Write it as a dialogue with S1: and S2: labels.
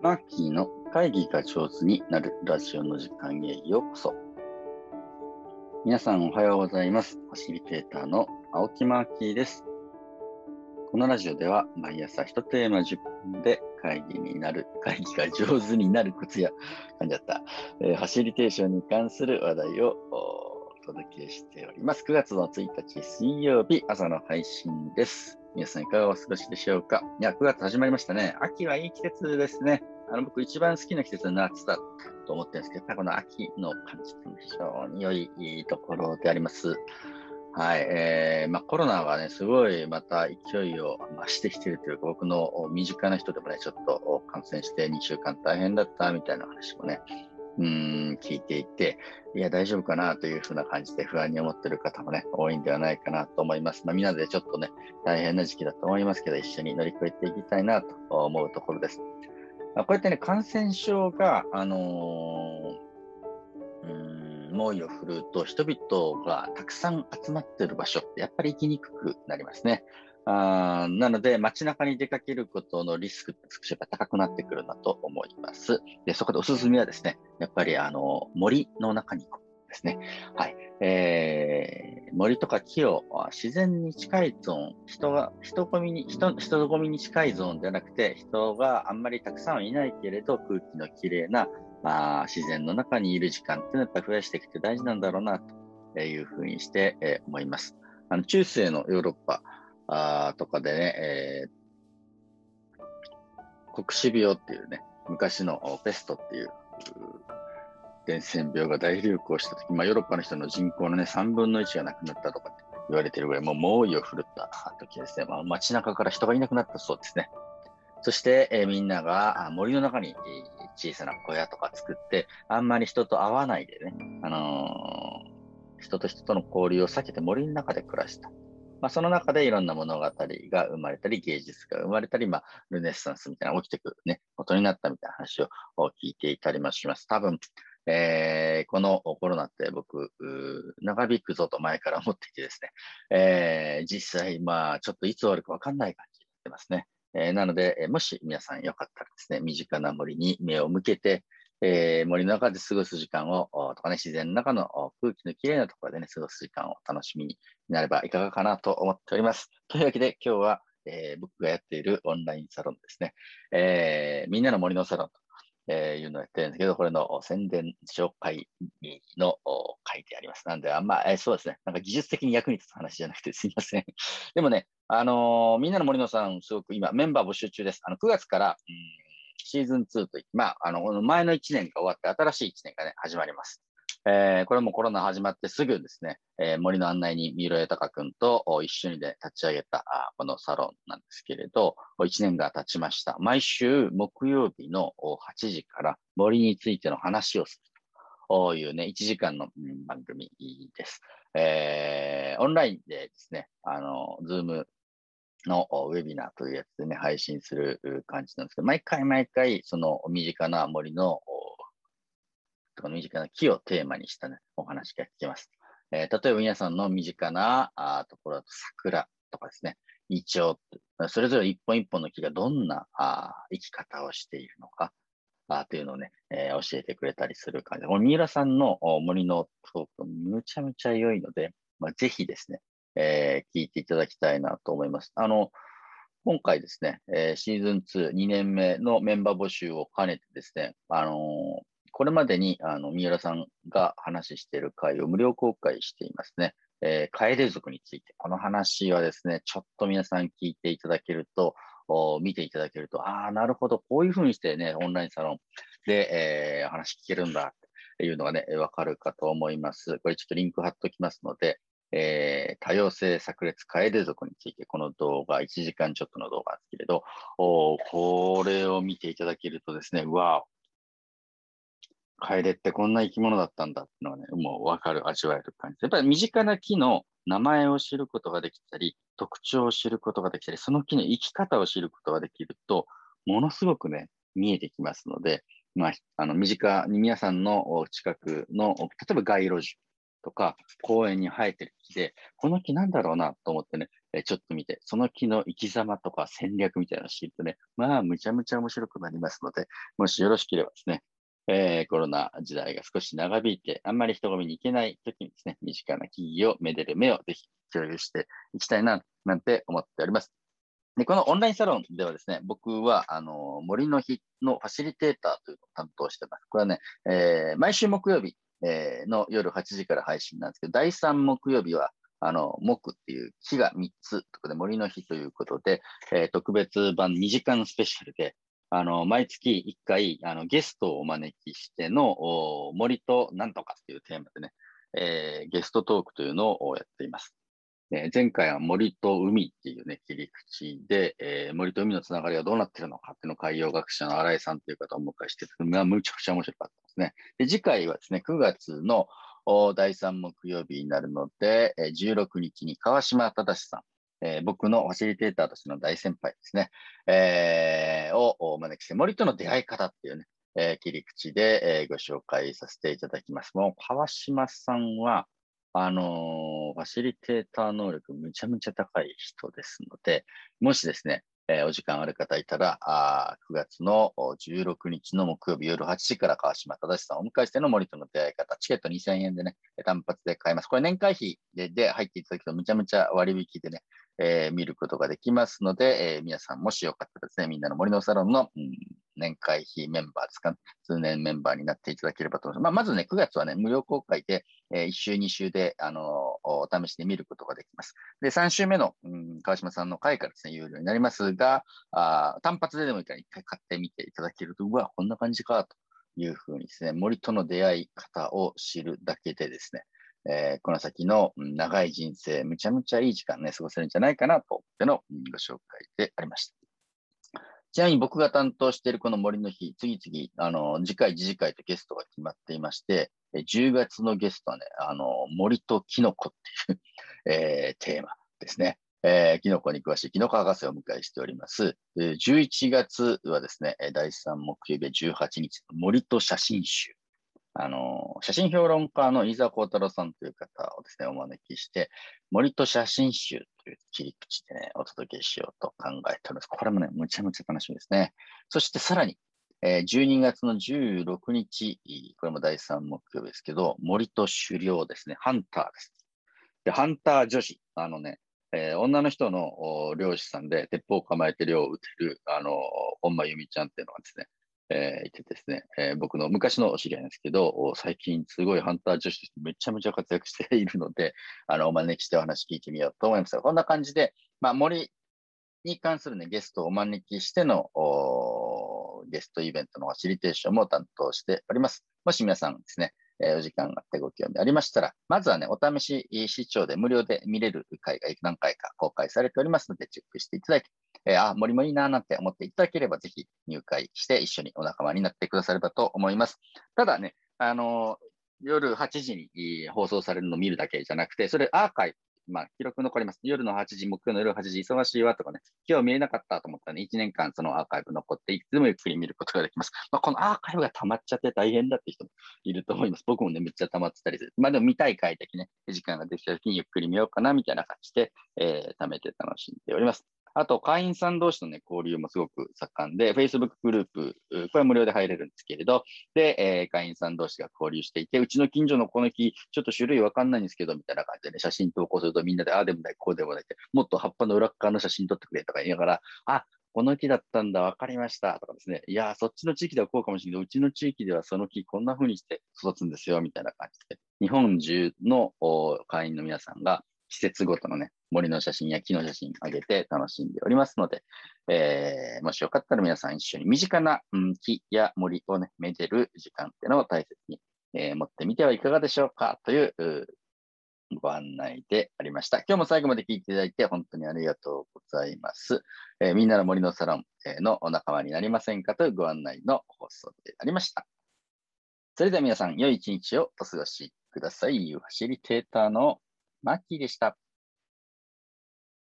S1: マーキーの会議が上手になるラジオの時間へようこそ。皆さんおはようございます。ファシリテーターの青木マーキーです。このラジオでは毎朝1テーマ10分で会議になる、会議が上手になるコツや、噛んじゃった、えー、ファシリテーションに関する話題を届けしております。9月の1日水曜日朝の配信です。皆さんいかがお過ごしでしょうか？いや、9月始まりましたね。秋はいい季節ですね。あの僕一番好きな季節は夏だと思ってるんですけど、やっぱこの秋の感じって非常に良いところであります。はい、えー、まあ、コロナがね、すごいまた勢いを増してきてるというか、僕の身近な人でもね、ちょっと感染して2週間大変だったみたいな話もね、うん、聞いていて、いや、大丈夫かなというふうな感じで不安に思っている方もね、多いんではないかなと思います。まあ、みんなでちょっとね、大変な時期だと思いますけど、一緒に乗り越えていきたいなと思うところです。まあ、こうやってね、感染症が、あのー、うん、猛威を振るうと、人々がたくさん集まっている場所ってやっぱり行きにくくなりますね。あなので、街中に出かけることのリスクって少しやっぱ高くなってくるなと思います。で、そこでおすすめはですね、やっぱりあの森の中に行くですね。はい。えー、森とか木を自然に近いゾーン、人が、人混みに、人、人混みに近いゾーンではなくて、人があんまりたくさんいないけれど、空気のきれいな、まあ、自然の中にいる時間っていうのはやっぱり増やしていくって大事なんだろうな、というふうにして、えー、思います。あの、中世のヨーロッパ、あとかでね、えー、黒死病っていうね、昔のペストっていう伝染病が大流行した時、まあ、ヨーロッパの人の人口のね、3分の1が亡くなったとかって言われてるぐらい、もう猛威を振るった時ですね、まあ、街中から人がいなくなったそうですね。そして、えー、みんなが森の中に小さな小屋とか作って、あんまり人と会わないでね、あのー、人と人との交流を避けて森の中で暮らした。まあ、その中でいろんな物語が生まれたり、芸術が生まれたり、まあ、ルネッサンスみたいな起きてくるね、ことになったみたいな話を聞いていたりもします。多分、えー、このコロナって僕、長引くぞと前から思っていてですね、えー、実際、まあ、ちょっといつ終わるかわかんない感じになってますね。えー、なので、もし皆さんよかったらですね、身近な森に目を向けて、えー、森の中で過ごす時間を、とかね、自然の中の空気のきれいなところでね、過ごす時間を楽しみになればいかがかなと思っております。というわけで、今日は、えー、僕がやっているオンラインサロンですね、えー、みんなの森のサロンと、いうのをやってるんですけど、これの宣伝紹介の書いてあります。なんで、あんま、えー、そうですね、なんか技術的に役に立つ話じゃなくて すいません。でもね、あのー、みんなの森のさん、すごく今、メンバー募集中です。あの、9月から、うんシーズン2といって、まあ、あの、前の1年が終わって新しい1年がね、始まります。えー、これもコロナ始まってすぐですね、えー、森の案内に三浦豊君と一緒にで立ち上げたあこのサロンなんですけれど、1年が経ちました。毎週木曜日の8時から森についての話をするというね、1時間の番組です。えー、オンラインでですね、あの、ズームのウェビナーというやつでね、配信する感じなんですけど、毎回毎回、その身近な森の、と身近な木をテーマにしたね、お話が聞けます。えー、例えば皆さんの身近なあところだと桜とかですね、イチョウ、それぞれ一本一本の木がどんなあ生き方をしているのか、あというのをね、えー、教えてくれたりする感じで、この三浦さんの森のトーク、むちゃむちゃ良いので、まあ、ぜひですね、えー、聞いていただきたいなと思います。あの、今回ですね、えー、シーズン2、2年目のメンバー募集を兼ねてですね、あのー、これまでに、あの、三浦さんが話している回を無料公開していますね。えー、カエデ族について。この話はですね、ちょっと皆さん聞いていただけると、見ていただけると、ああ、なるほど、こういうふうにしてね、オンラインサロンで、えー、話聞けるんだっていうのがね、わかるかと思います。これちょっとリンク貼っておきますので、えー、多様性炸裂カエデ族について、この動画、1時間ちょっとの動画ですけれど、おこれを見ていただけるとですね、うわカエデってこんな生き物だったんだっていうのがね、もうわかる、味わえる感じ。やっぱり身近な木の名前を知ることができたり、特徴を知ることができたり、その木の生き方を知ることができると、ものすごくね、見えてきますので、まあ、あの身近に皆さんの近くの、例えば街路樹とか公園に生えてる木で、この木なんだろうなと思ってね、えちょっと見て、その木の生き様とか戦略みたいなのを知るとね、まあ、むちゃむちゃ面白くなりますので、もしよろしければですね、えー、コロナ時代が少し長引いて、あんまり人混みに行けない時にですね、身近な木々をめでる目をぜひ共有していきたいな、なんて思っております。で、このオンラインサロンではですね、僕は、あの、森の日のファシリテーターというのを担当してます。これはね、えー、毎週木曜日、えー、の夜8時から配信なんですけど、第3木曜日は、あの、木っていう木が3つとかで森の日ということで、えー、特別版2時間スペシャルで、あの、毎月1回、あの、ゲストをお招きしての、森となんとかっていうテーマでね、えー、ゲストトークというのをやっています。えー、前回は森と海っていうね、切り口で、えー、森と海のつながりがどうなってるのかっていうのを海洋学者の新井さんという方をお迎えして、むちゃくちゃ面白かったですね。で、次回はですね、9月の第3木曜日になるのでえ、16日に川島忠さん、えー、僕のファシリテーターとしての大先輩ですね、えー、をお招きして、森との出会い方っていうね、えー、切り口で、えー、ご紹介させていただきます。もう川島さんは、あの、ファシリテーター能力むちゃむちゃ高い人ですので、もしですね、えー、お時間ある方いたら、あ9月の16日の木曜日夜8時から川島正さんをお迎えしての森との出会い方、チケット2000円でね、単発で買えます。これ年会費でで入っていただくとむちゃむちゃ割引でね、えー、見ることができますので、えー、皆さんもしよかったらですね、みんなの森のサロンの、うん、年会費メンバーですか、通年メンバーになっていただければと思います。まあ、まずね、9月はね、無料公開で、えー、1週、2週で、あのお試しで見ることができます。で、3週目の、うん、川島さんの回からですね、有料になりますが、あ単発ででもいいから一回買ってみていただけると、うわ、こんな感じか、というふうにですね、森との出会い方を知るだけでですね、えー、この先の長い人生、むちゃむちゃいい時間ね、過ごせるんじゃないかなと思ってのご紹介でありました。ちなみに僕が担当しているこの森の日、次々、あの、次回、次次回とゲストが決まっていまして、10月のゲストはね、あの、森とキノコっていうえー、テーマですね。えー、キノコに詳しいキノコ博士をお迎えしております。11月はですね、第3木曜日18日、森と写真集あの、写真評論家の飯沢幸太郎さんという方をですね、お招きして、森と写真集という切り口でね、お届けしようと考えております。これもね、むちゃむちゃ楽しみですね。そしてさらに、えー、12月の16日、これも第3目標ですけど、森と狩猟ですね、ハンターです。で、ハンター女子、あのね、えー、女の人の漁師さんで鉄砲を構えて漁を撃てる、あの、本間由美ちゃんっていうのがですね、えー、いてですね、えー、僕の昔の知り合いなんですけど、最近すごいハンター女子としてめちゃめちゃ活躍しているので、あの、お招きしてお話聞いてみようと思います。こんな感じで、まあ、森に関するね、ゲストをお招きしての、ゲストイベントのファシリテーションも担当しております。もし皆さんですね、えー、お時間があってご興味ありましたら、まずはね、お試し視聴で無料で見れる回が何回か公開されておりますので、チェックしていただいて、えー、あ、森もいいななんて思っていただければ、ぜひ入会して一緒にお仲間になってくださればと思います。ただね、あの、夜8時に放送されるのを見るだけじゃなくて、それアーカイブまあ、記録残ります。夜の8時、木曜の夜8時、忙しいわとかね、今日見えなかったと思ったら、ね、1年間そのアーカイブ残って、いつでもゆっくり見ることができます。まあ、このアーカイブが溜まっちゃって大変だって人もいると思います。僕もね、めっちゃ溜まってたりする。まあ、でも見たい回だけね、時間ができた時にゆっくり見ようかな、みたいな感じで、えー、貯めて楽しんでおります。あと、会員さん同士のね、交流もすごく盛んで、Facebook グループ、これは無料で入れるんですけれど、で、えー、会員さん同士が交流していて、うちの近所のこの木、ちょっと種類わかんないんですけど、みたいな感じでね、写真投稿するとみんなで、ああでもない、こうでもないって、もっと葉っぱの裏側の写真撮ってくれとか言いながら、あ、この木だったんだ、わかりましたとかですね。いや、そっちの地域ではこうかもしれないけど、うちの地域ではその木こんな風にして育つんですよ、みたいな感じで。日本中の会員の皆さんが季節ごとのね、森の写真や木の写真上げて楽しんでおりますので、えー、もしよかったら皆さん一緒に身近な、うん、木や森をね、めでる時間っていうのを大切に、えー、持ってみてはいかがでしょうかというご案内でありました。今日も最後まで聞いていただいて本当にありがとうございます。えー、みんなの森のサロンのお仲間になりませんかというご案内の放送でありました。それでは皆さん、良い一日をお過ごしください。ファシリテーターのマッキーでした。